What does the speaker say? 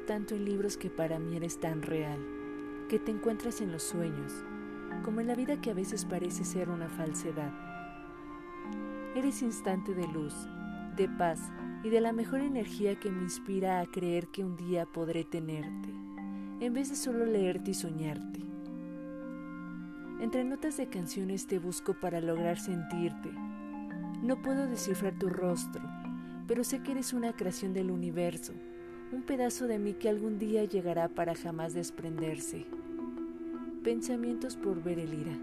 tanto en libros que para mí eres tan real, que te encuentras en los sueños, como en la vida que a veces parece ser una falsedad. Eres instante de luz, de paz y de la mejor energía que me inspira a creer que un día podré tenerte, en vez de solo leerte y soñarte. Entre notas de canciones te busco para lograr sentirte. No puedo descifrar tu rostro, pero sé que eres una creación del universo, un pedazo de mí que algún día llegará para jamás desprenderse. Pensamientos por ver el ira.